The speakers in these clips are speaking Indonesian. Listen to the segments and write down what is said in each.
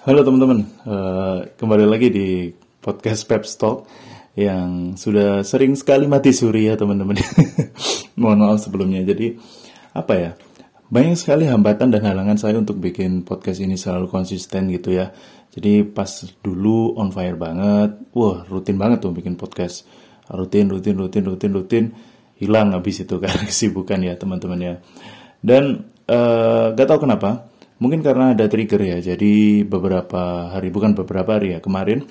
Halo teman-teman, uh, kembali lagi di podcast Pep Talk yang sudah sering sekali mati suri ya teman-teman. Mohon maaf sebelumnya. Jadi apa ya? Banyak sekali hambatan dan halangan saya untuk bikin podcast ini selalu konsisten gitu ya. Jadi pas dulu on fire banget, wah rutin banget tuh bikin podcast. Rutin, rutin, rutin, rutin, rutin, hilang habis itu kan kesibukan ya teman-teman ya. Dan uh, gak tahu kenapa, mungkin karena ada trigger ya. Jadi beberapa hari, bukan beberapa hari ya, kemarin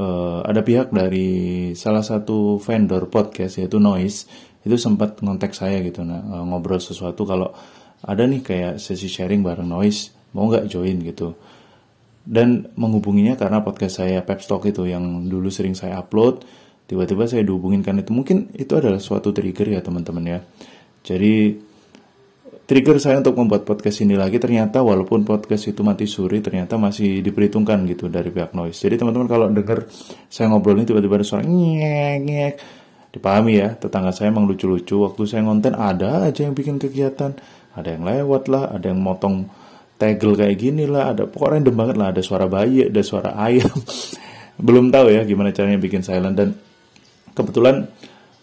uh, ada pihak dari salah satu vendor podcast yaitu Noise itu sempat ngontek saya gitu, nah, uh, ngobrol sesuatu kalau ada nih kayak sesi sharing bareng Noise, mau nggak join gitu. Dan menghubunginya karena podcast saya Pep itu yang dulu sering saya upload tiba-tiba saya dihubungin kan itu. Mungkin itu adalah suatu trigger ya teman-teman ya. Jadi trigger saya untuk membuat podcast ini lagi. Ternyata walaupun podcast itu mati suri ternyata masih diperhitungkan gitu dari pihak noise. Jadi teman-teman kalau dengar saya ngobrol ini tiba-tiba ada suara nyek nyek. Dipahami ya tetangga saya emang lucu-lucu. Waktu saya ngonten ada aja yang bikin kegiatan. Ada yang lewat lah ada yang motong tegel kayak gini lah, ada pokoknya random banget lah, ada suara bayi, ada suara ayam. Belum tahu ya gimana caranya bikin silent. Dan kebetulan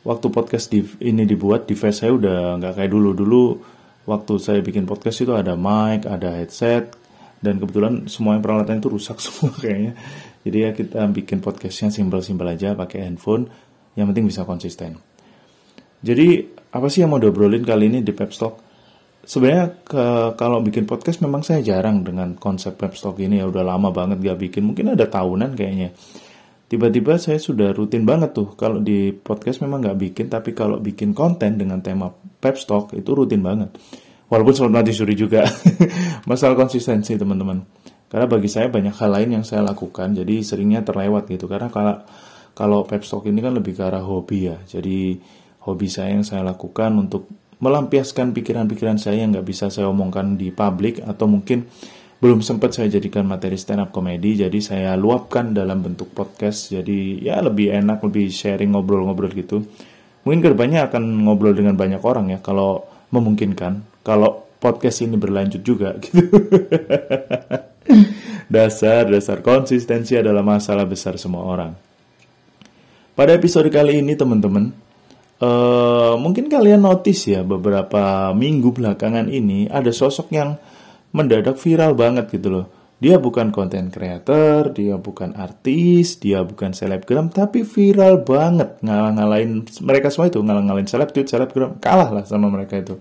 waktu podcast di, ini dibuat device saya udah nggak kayak dulu. Dulu waktu saya bikin podcast itu ada mic, ada headset dan kebetulan semua peralatan itu rusak semua kayaknya. Jadi ya kita bikin podcastnya simpel-simpel aja pakai handphone, yang penting bisa konsisten. Jadi apa sih yang mau diobrolin kali ini di Pepstock? sebenarnya ke, kalau bikin podcast memang saya jarang dengan konsep web stock ini ya udah lama banget gak bikin mungkin ada tahunan kayaknya tiba-tiba saya sudah rutin banget tuh. Kalau di podcast memang gak bikin tapi kalau bikin konten dengan tema web stock itu rutin banget. Walaupun sempat mati suri juga. Masalah konsistensi teman-teman. Karena bagi saya banyak hal lain yang saya lakukan jadi seringnya terlewat gitu. Karena kalau kalau web stock ini kan lebih ke arah hobi ya. Jadi hobi saya yang saya lakukan untuk melampiaskan pikiran-pikiran saya yang nggak bisa saya omongkan di publik atau mungkin belum sempat saya jadikan materi stand up komedi jadi saya luapkan dalam bentuk podcast. Jadi ya lebih enak lebih sharing ngobrol-ngobrol gitu. Mungkin ke depannya akan ngobrol dengan banyak orang ya kalau memungkinkan. Kalau podcast ini berlanjut juga gitu. Dasar dasar konsistensi adalah masalah besar semua orang. Pada episode kali ini teman-teman Uh, mungkin kalian notice ya beberapa minggu belakangan ini ada sosok yang mendadak viral banget gitu loh. Dia bukan konten creator, dia bukan artis, dia bukan selebgram, tapi viral banget ngalah-ngalahin mereka semua itu ngalah-ngalahin seleb selebgram, kalah lah sama mereka itu.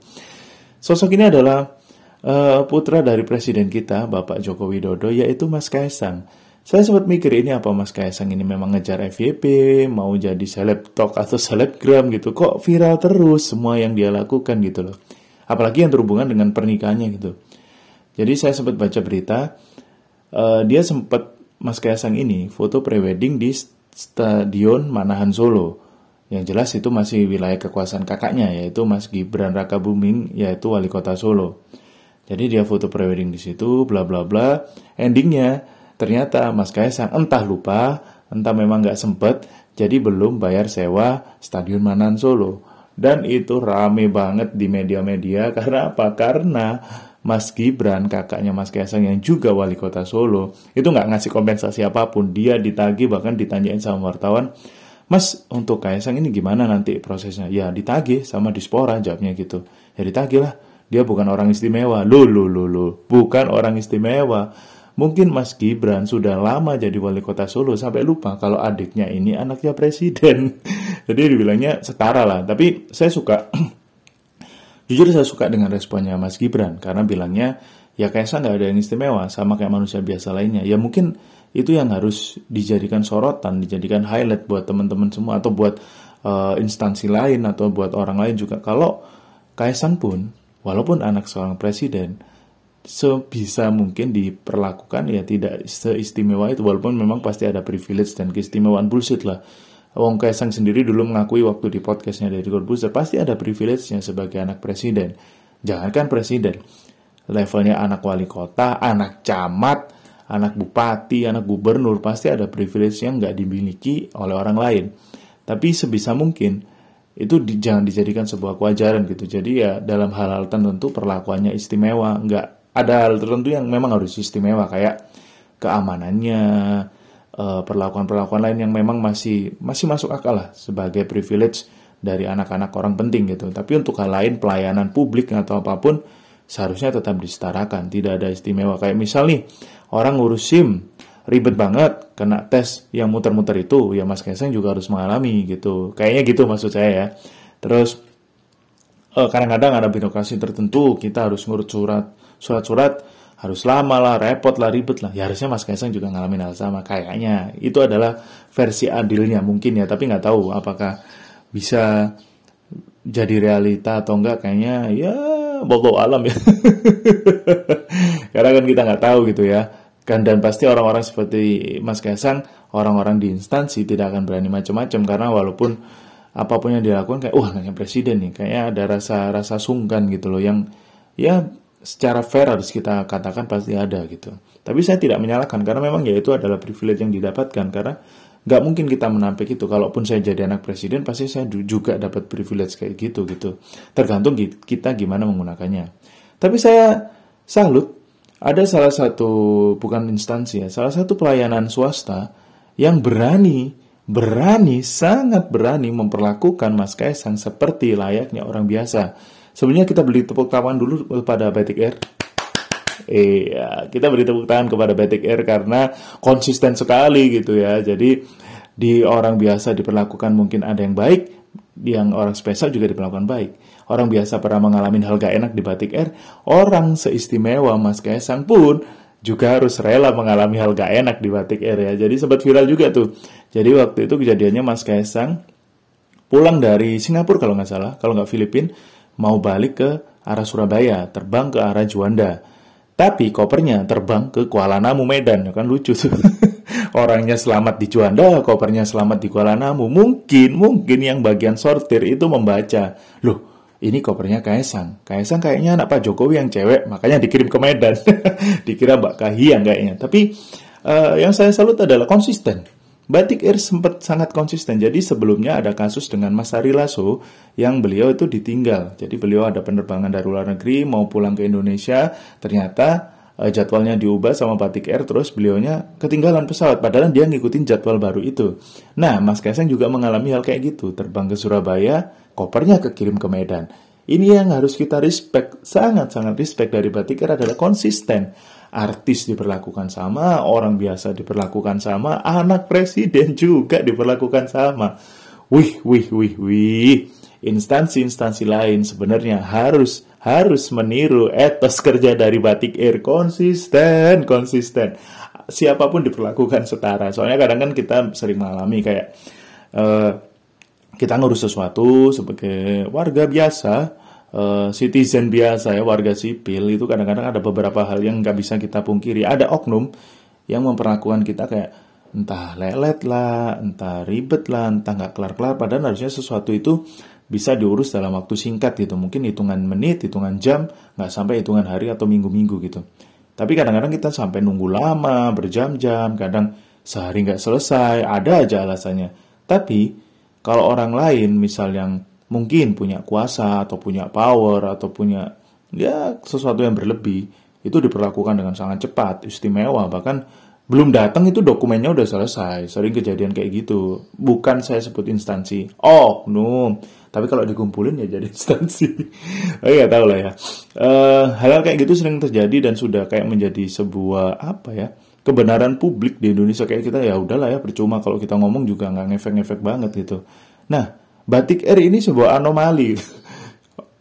Sosok ini adalah uh, putra dari presiden kita, Bapak Joko Widodo, yaitu Mas Kaisang. Saya sempat mikir ini apa Mas Kaisang ini memang ngejar FYP, mau jadi seleb talk atau selebgram gitu. Kok viral terus semua yang dia lakukan gitu loh. Apalagi yang terhubungan dengan pernikahannya gitu. Jadi saya sempat baca berita, uh, dia sempat Mas Kaisang ini foto prewedding di Stadion Manahan Solo. Yang jelas itu masih wilayah kekuasaan kakaknya yaitu Mas Gibran Raka Buming yaitu wali kota Solo. Jadi dia foto prewedding di situ, bla bla bla. Endingnya Ternyata Mas Kaisang entah lupa, entah memang nggak sempet, jadi belum bayar sewa Stadion Manan Solo. Dan itu rame banget di media-media karena apa? Karena Mas Gibran, kakaknya Mas Kaisang yang juga wali kota Solo, itu nggak ngasih kompensasi apa pun. Dia ditagi bahkan ditanyain sama wartawan, Mas untuk Kaisang ini gimana nanti prosesnya? Ya ditagih sama Dispora jawabnya gitu. Ya ditagih lah. Dia bukan orang istimewa. Loh, loh, loh, loh. Bukan orang istimewa Mungkin Mas Gibran sudah lama jadi wali kota Solo sampai lupa kalau adiknya ini anaknya presiden. jadi dibilangnya setara lah. Tapi saya suka, jujur saya suka dengan responnya Mas Gibran karena bilangnya ya Kaisang nggak ada yang istimewa sama kayak manusia biasa lainnya. Ya mungkin itu yang harus dijadikan sorotan, dijadikan highlight buat teman-teman semua atau buat uh, instansi lain atau buat orang lain juga. Kalau Kaisang pun, walaupun anak seorang presiden, sebisa mungkin diperlakukan ya tidak seistimewa itu walaupun memang pasti ada privilege dan keistimewaan bullshit lah. Wong Kaisang sendiri dulu mengakui waktu di podcastnya dari Corbuzier pasti ada privilege-nya sebagai anak presiden. Jangankan presiden, levelnya anak wali kota, anak camat, anak bupati, anak gubernur pasti ada privilege yang nggak dimiliki oleh orang lain. Tapi sebisa mungkin itu di, jangan dijadikan sebuah kewajaran gitu. Jadi ya dalam hal-hal tertentu perlakuannya istimewa, nggak ada hal tertentu yang memang harus istimewa kayak keamanannya, perlakuan-perlakuan lain yang memang masih masih masuk akal lah sebagai privilege dari anak-anak orang penting gitu. Tapi untuk hal lain pelayanan publik atau apa pun seharusnya tetap disetarakan, tidak ada istimewa. Kayak misal nih orang ngurus SIM ribet banget kena tes yang muter-muter itu ya Mas Kaisang juga harus mengalami gitu. Kayaknya gitu maksud saya ya. Terus uh, kadang-kadang ada birokrasi tertentu kita harus ngurus surat surat-surat harus lama lah, repot lah, ribet lah. Ya harusnya Mas Kaisang juga ngalamin hal sama. Kayaknya itu adalah versi adilnya mungkin ya, tapi nggak tahu apakah bisa jadi realita atau enggak. Kayaknya ya bobo alam ya. Karena kan kita nggak tahu gitu ya. Kan dan pasti orang-orang seperti Mas Kaisang, orang-orang di instansi tidak akan berani macam-macam karena walaupun apa pun yang dilakukan kayak wah nanya presiden nih, kayaknya ada rasa rasa sungkan gitu loh yang ya secara fair harus kita katakan pasti ada gitu. Tapi saya tidak menyalahkan karena memang ya itu adalah privilege yang didapatkan karena nggak mungkin kita menampik itu. Kalaupun saya jadi anak presiden pasti saya juga dapat privilege kayak gitu gitu. Tergantung kita gimana menggunakannya. Tapi saya salut ada salah satu bukan instansi ya, salah satu pelayanan swasta yang berani berani sangat berani memperlakukan Mas Kaisang seperti layaknya orang biasa Sebenarnya kita beri tepuk tangan dulu kepada Batik Air. Iya, kita beri tepuk tangan kepada Batik Air karena konsisten sekali gitu ya. Jadi di orang biasa diperlakukan mungkin ada yang baik, yang orang spesial juga diperlakukan baik. Orang biasa pernah mengalami hal gak enak di Batik Air, orang seistimewa Mas Kaisang pun juga harus rela mengalami hal gak enak di Batik Air ya. Jadi sempat viral juga tuh. Jadi waktu itu kejadiannya Mas Kaisang pulang dari Singapura kalau nggak salah, kalau nggak Filipina, mau balik ke arah Surabaya, terbang ke arah Juanda. Tapi kopernya terbang ke Kuala Namu Medan, kan lucu tuh. Orangnya selamat di Juanda, kopernya selamat di Kuala Namu. Mungkin, mungkin yang bagian sortir itu membaca, loh ini kopernya Kaisang. Kaisang kayaknya anak Pak Jokowi yang cewek, makanya dikirim ke Medan. Dikira Mbak Kahiyang kayaknya. Tapi uh, yang saya salut adalah konsisten Batik Air sempat sangat konsisten. Jadi sebelumnya ada kasus dengan Mas Ari Lasso yang beliau itu ditinggal. Jadi beliau ada penerbangan dari luar negeri mau pulang ke Indonesia, ternyata uh, jadwalnya diubah sama Batik Air terus beliaunya ketinggalan pesawat padahal dia ngikutin jadwal baru itu. Nah, Mas Kaisang juga mengalami hal kayak gitu, terbang ke Surabaya, kopernya kekirim ke Medan. Ini yang harus kita respect, sangat-sangat respect dari Batik Air adalah konsisten artis diperlakukan sama, orang biasa diperlakukan sama, anak presiden juga diperlakukan sama. Wih, wih, wih, wih. Instansi-instansi lain sebenarnya harus harus meniru etos kerja dari Batik Air konsisten, konsisten. Siapa pun diperlakukan setara. Soalnya kadang kan kita sering mengalami kayak uh, kita ngurus sesuatu sebagai warga biasa, uh, citizen biasa ya warga sipil itu kadang-kadang ada beberapa hal yang nggak bisa kita pungkiri. Ada oknum yang memperlakukan kita kayak entah lelet lah entah ribet lah entah nggak kelar-kelar. Padahal harusnya sesuatu itu bisa diurus dalam waktu singkat gitu. Mungkin hitungan menit hitungan jam nggak sampai hitungan hari atau minggu-minggu gitu. Tapi kadang-kadang kita sampai nunggu lama berjam-jam kadang sehari nggak selesai. Ada aja alasannya. Tapi kalau orang lain misal yang mungkin punya kuasa atau punya power atau punya ya sesuatu yang berlebih itu diperlakukan dengan sangat cepat, istimewa bahkan belum datang itu dokumennya udah selesai. Sering kejadian kayak gitu. Bukan saya sebut instansi. Oh, no. Tapi kalau dikumpulin ya jadi instansi. oh ya tahu lah ya. Uh, hal-hal kayak gitu sering terjadi dan sudah kayak menjadi sebuah apa ya? kebenaran publik di Indonesia kayak kita ya udahlah ya percuma kalau kita ngomong juga nggak ngefek-ngefek banget gitu. Nah, Batik Air ini sebuah anomali.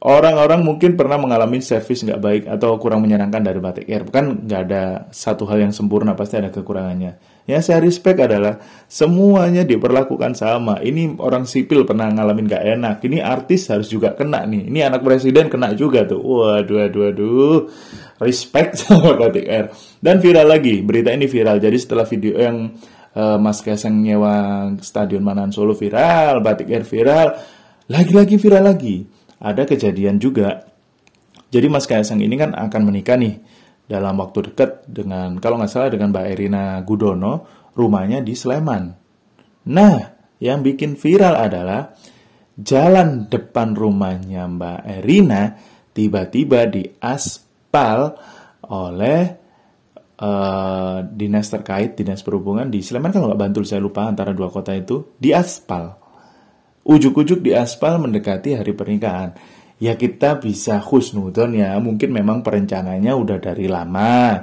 Orang-orang mungkin pernah mengalami servis nggak baik atau kurang menyenangkan dari Batik Air. Kan nggak ada satu hal yang sempurna, pasti ada kekurangannya. Yang saya respect adalah semuanya diperlakukan sama. Ini orang sipil pernah ngalamin nggak enak. Ini artis harus juga kena nih. Ini anak presiden kena juga tuh. Waduh, waduh, waduh. Respect sama Batik Air. Dan viral lagi, berita ini viral. Jadi setelah video yang uh, Mas Kaisang nyewa Stadion Manan Solo viral, Batik Air viral, lagi-lagi viral lagi. Ada kejadian juga. Jadi Mas Kaisang ini kan akan menikah nih dalam waktu dekat dengan kalau nggak salah dengan Mbak Erina Gudono, rumahnya di Sleman. Nah, yang bikin viral adalah jalan depan rumahnya Mbak Erina tiba-tiba diaspal oleh uh, dinas terkait, dinas perhubungan di Sleman kalau nggak Bantul saya lupa antara dua kota itu di aspal. Ujuk-ujuk di aspal mendekati hari pernikahan. Ya kita bisa khusnudon ya, mungkin memang perencananya udah dari lama.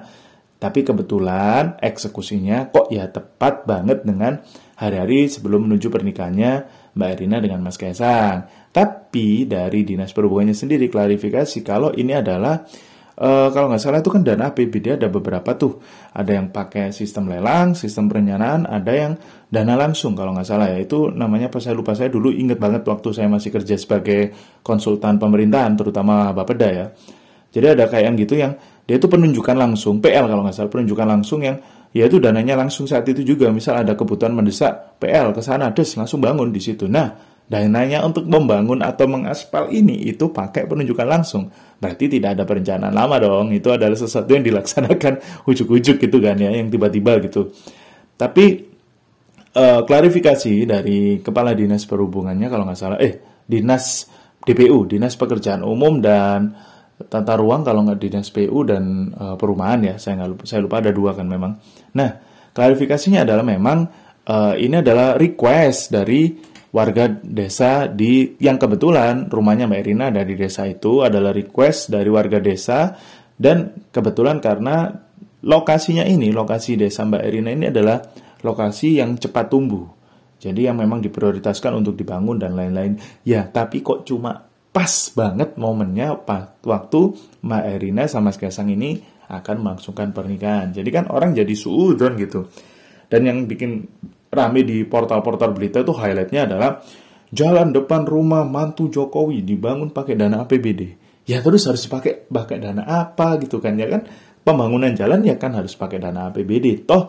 Tapi kebetulan eksekusinya kok ya tepat banget dengan hari-hari sebelum menuju pernikahannya Mbak Erina dengan Mas Kaisang. Tapi dari Dinas Perhubungannya sendiri klarifikasi kalau ini adalah uh, kalau nggak salah itu kan dana APBD ada beberapa tuh. Ada yang pakai sistem lelang, sistem perencanaan, ada yang dana langsung kalau nggak salah ya. Itu namanya pas saya lupa saya dulu inget banget waktu saya masih kerja sebagai konsultan pemerintahan, terutama Bapeda ya. Jadi ada kayak yang gitu yang dia itu penunjukan langsung, PL kalau nggak salah, penunjukan langsung yang ya itu dananya langsung saat itu juga. Misal ada kebutuhan mendesak PL ke sana, des langsung bangun di situ. Nah, dananya untuk membangun atau mengaspal ini itu pakai penunjukan langsung. Berarti tidak ada perencanaan lama dong. Itu adalah sesuatu yang dilaksanakan ujuk-ujuk gitu kan ya, yang tiba-tiba gitu. Tapi uh, klarifikasi dari kepala dinas perhubungannya kalau nggak salah, eh dinas DPU, dinas pekerjaan umum dan tata ruang kalau nggak dinas PU dan uh, perumahan ya, saya nggak lupa, saya lupa ada dua kan memang. Nah klarifikasinya adalah memang uh, ini adalah request dari warga desa di yang kebetulan rumahnya Mbak Irina ada di desa itu adalah request dari warga desa dan kebetulan karena lokasinya ini lokasi desa Mbak Irina ini adalah lokasi yang cepat tumbuh. Jadi yang memang diprioritaskan untuk dibangun dan lain-lain. Ya, tapi kok cuma pas banget momennya waktu Mbak Erina sama Kaisang ini akan melangsungkan pernikahan. Jadi kan orang jadi suudon gitu. Dan yang bikin rame di portal-portal berita itu highlightnya adalah jalan depan rumah mantu Jokowi dibangun pakai dana APBD. Ya terus harus pakai pakai dana apa gitu kan ya kan pembangunan jalan ya kan harus pakai dana APBD. Toh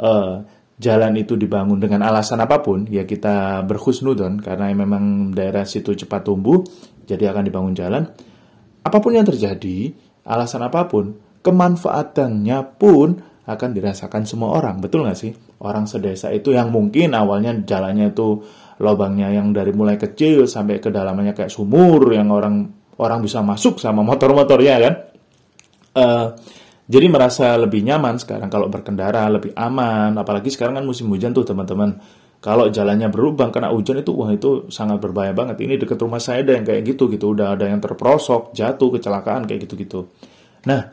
eh, jalan itu dibangun dengan alasan apa pun ya kita berhusnudon karena memang daerah situ cepat tumbuh jadi akan dibangun jalan. Apa pun yang terjadi, alasan apa pun, kemanfaatannya pun akan dirasakan semua orang. Betul nggak sih? Orang sedesa itu yang mungkin awalnya jalannya itu lubangnya yang dari mulai kecil sampai ke dalamnya kayak sumur yang orang orang bisa masuk sama motor-motornya kan. Uh, jadi merasa lebih nyaman sekarang kalau berkendara, lebih aman. Apalagi sekarang kan musim hujan tuh teman-teman. Kalau jalannya berlubang kena hujan itu wah itu sangat berbahaya banget. Ini dekat rumah saya ada yang kayak gitu gitu. Udah ada yang terperosok, jatuh, kecelakaan kayak gitu-gitu. Nah,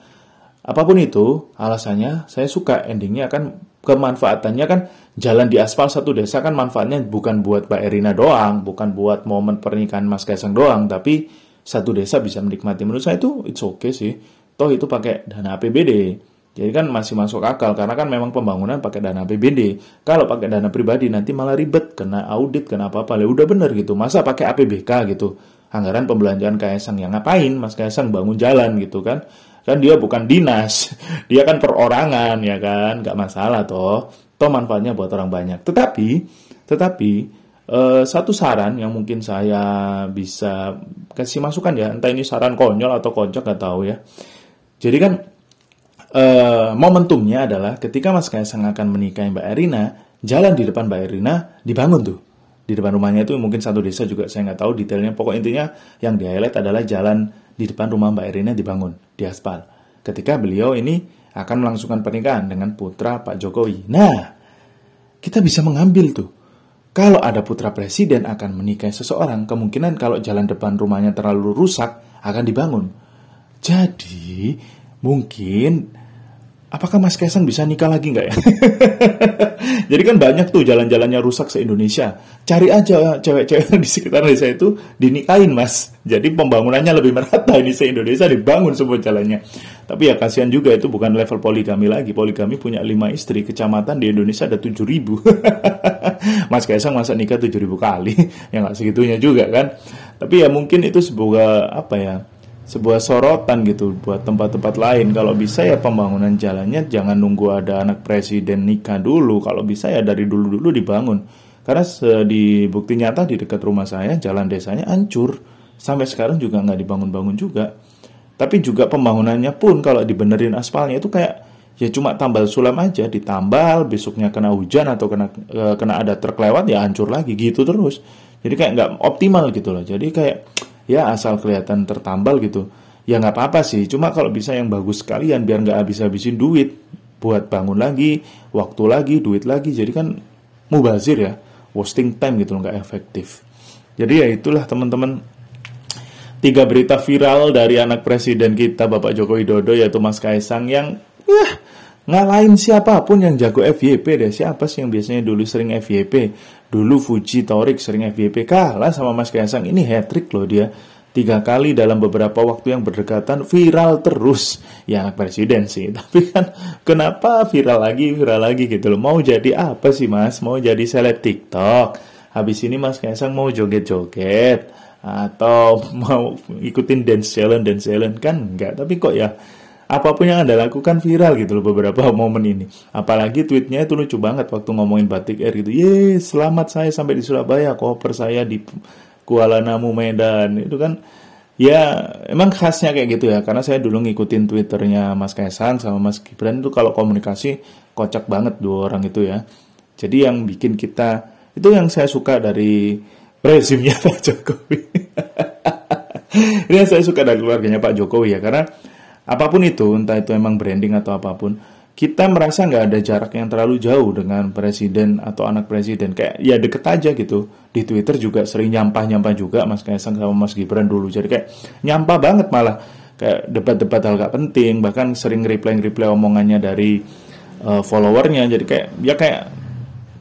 Apa pun itu alasannya, saya suka endingnya kan kemanfaatannya kan jalan di aspal satu desa kan manfaatnya bukan buat Mbak Erina doang, bukan buat momen pernikahan Mas Kaisang doang, tapi satu desa bisa menikmati. Menurut saya itu it's okay sih. Toh itu pakai dana APBD. Jadi kan masih masuk akal karena kan memang pembangunan pakai dana APBD. Kalau pakai dana pribadi nanti malah ribet, kena audit, kena apa-apa. Ya udah bener gitu. Masa pakai APBK gitu? Anggaran pembelanjaan Kaisang yang ngapain Mas Kaisang bangun jalan gitu kan? Kan dia bukan dinas dia kan perorangan ya kan? Nggak masalah toh. Toh manfaatnya buat orang banyak. Tetapi tetapi eh, satu saran yang mungkin saya bisa kasih masukan ya entah ini saran konyol atau kocak nggak tahu ya. Jadi kan eh, momentumnya adalah ketika Mas Kaisang akan menikahi Mbak Erina jalan di depan Mbak Erina dibangun tuh. Di depan rumahnya itu mungkin satu desa juga saya nggak tahu detailnya. Pokok intinya yang di highlight adalah jalan di depan rumah Mbak Erina dibangun di aspal. Ketika beliau ini akan melangsungkan pernikahan dengan putra Pak Jokowi. Nah kita bisa mengambil tuh. Kalau ada putra presiden akan menikahi seseorang kemungkinan kalau jalan depan rumahnya terlalu rusak akan dibangun. Jadi mungkin apakah Mas Kaisang bisa nikah lagi nggak ya? Jadi kan banyak tuh jalan-jalannya rusak se-Indonesia. Cari aja cewek-cewek di sekitar desa itu dinikahin mas. Jadi pembangunannya lebih merata di se-Indonesia dibangun semua jalannya. Tapi ya kasihan juga itu bukan level poligami lagi. Poligami punya lima istri, kecamatan di Indonesia ada tujuh ribu. mas Kaisang masa nikah tujuh ribu kali? ya nggak segitunya juga kan. Tapi ya mungkin itu sebuah apa ya sebuah sorotan gitu buat tempat-tempat lain. Kalau bisa ya pembangunan jalannya jangan nunggu ada anak presiden nikah dulu. Kalau bisa ya dari dulu-dulu dibangun. Karena di bukti nyata di dekat rumah saya jalan desanya hancur. Sampai sekarang juga nggak dibangun-bangun juga. Tapi juga pembangunannya pun kalau dibenerin aspalnya itu kayak ya cuma tambal sulam aja ditambal besoknya kena hujan atau kena e, kena ada truk ya hancur lagi gitu terus jadi kayak nggak optimal gitu loh jadi kayak ya asal kelihatan tertambal gitu ya nggak apa-apa sih cuma kalau bisa yang bagus sekalian biar nggak habis-habisin duit buat bangun lagi, waktu lagi, duit lagi. Jadi kan mubazir ya, wasting time gitu nggak efektif. Jadi ya itulah teman-teman tiga berita viral dari anak presiden kita Bapak Joko Widodo yaitu Mas Kaisang yang ya ngalahin siapa pun yang jago FYP deh. Siapa sih yang biasanya dulu sering FYP? Dulu Fuji Torik sering FYP kalah sama Mas Kaisang. Ini hat trick loh dia. Tiga kali dalam beberapa waktu yang berdekatan viral terus. Ya anak presiden sih. Tapi kan kenapa viral lagi viral lagi gitu loh. Mau jadi apa sih mas? Mau jadi seleb tiktok? Habis ini mas Kaisang mau joget-joget? Atau mau ikutin dance challenge dance challenge? Kan enggak. Tapi kok ya apa pun yang anda lakukan viral gitu loh beberapa momen ini. Apalagi tweetnya itu lucu banget waktu ngomongin batik air gitu. Ye selamat saya sampai di Surabaya koper saya di Kuala Namu Medan. Itu kan ya emang khasnya kayak gitu ya. Karena saya dulu ngikutin twitternya Mas Kaisang sama Mas Gibran itu kalau komunikasi kocak banget dua orang itu ya. Jadi yang bikin kita itu yang saya suka dari rezimnya Pak Jokowi. Ini yang saya suka dari keluarganya Pak Jokowi ya. Karena apa pun itu entah itu emang branding atau apa pun kita merasa nggak ada jarak yang terlalu jauh dengan presiden atau anak presiden. Kayak ya deket aja gitu. Di Twitter juga sering nyampah-nyampah juga Mas Kaisang sama Mas Gibran dulu. Jadi kayak nyampah banget malah. Kayak debat-debat hal gak penting bahkan sering reply-reply omongannya dari uh, followernya. Jadi kayak ya kayak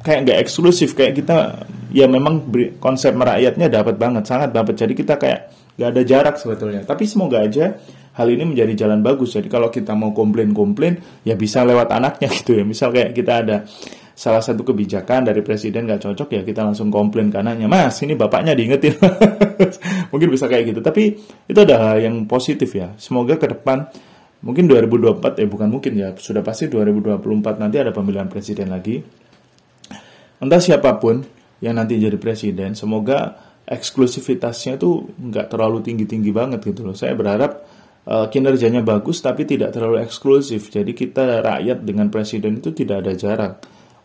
kayak nggak eksklusif. Kayak kita ya memang konsep merakyatnya dapat banget sangat dapat. Jadi kita kayak nggak ada jarak sebetulnya. Tapi semoga aja hal ini menjadi jalan bagus. Jadi kalau kita mau komplain-komplain, ya bisa lewat anaknya gitu ya. Misal kayak kita ada salah satu kebijakan dari presiden nggak cocok ya kita langsung komplain ke anaknya, mas ini bapaknya diingetin. mungkin bisa kayak gitu. Tapi itu ada hal yang positif ya. Semoga ke depan mungkin 2024 eh bukan mungkin ya sudah pasti 2024 nanti ada pemilihan presiden lagi. Entah siapa pun yang nanti jadi presiden, semoga eksklusivitasnya tuh nggak terlalu tinggi-tinggi banget gitu loh. Saya berharap uh, kinerjanya bagus tapi tidak terlalu eksklusif. Jadi kita rakyat dengan presiden itu tidak ada jarak.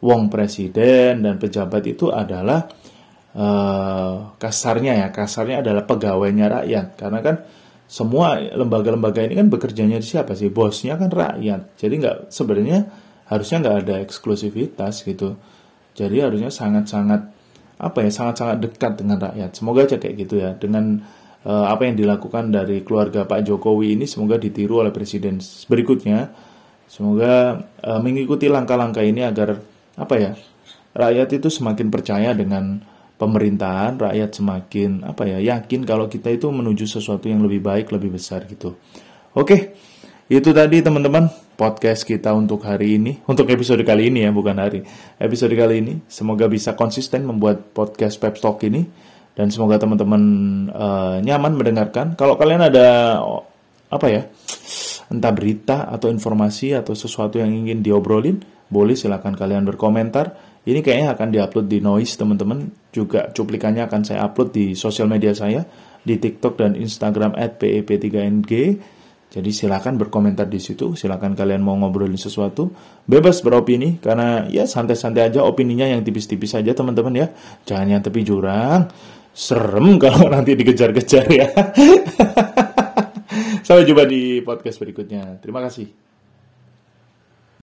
Wong presiden dan pejabat itu adalah uh, kasarnya ya, kasarnya adalah pegawainya rakyat. Karena kan semua lembaga-lembaga ini kan bekerjanya siapa sih? Bosnya kan rakyat. Jadi nggak sebenarnya harusnya nggak ada eksklusivitas gitu. Jadi harusnya sangat-sangat apa ya sangat-sangat dekat dengan rakyat. Semoga aja kayak gitu ya. Dengan apa yang dilakukan dari keluarga Pak Jokowi ini semoga ditiru oleh presiden berikutnya. Semoga uh, mengikuti langkah-langkah ini agar apa ya rakyat itu semakin percaya dengan pemerintahan, rakyat semakin apa ya yakin kalau kita itu menuju sesuatu yang lebih baik, lebih besar gitu. Oke, itu tadi teman-teman podcast kita untuk hari ini, untuk episode kali ini ya, bukan hari. Episode kali ini semoga bisa konsisten membuat podcast Pep Talk ini dan semoga teman-teman uh, nyaman mendengarkan. Kalau kalian ada apa ya, entah berita atau informasi atau sesuatu yang ingin diobrolin, boleh silakan kalian berkomentar. Ini kayaknya akan diupload di Noise teman-teman. Juga cuplikannya akan saya upload di sosial media saya di TikTok dan Instagram @pep3ng. Jadi silakan berkomentar di situ, silakan kalian mau ngobrolin sesuatu, bebas beropini karena ya santai-santai aja opininya yang tipis-tipis saja teman-teman ya. Jangan yang tepi jurang serem kalau nanti dikejar-kejar ya. Sampai jumpa di podcast berikutnya. Terima kasih.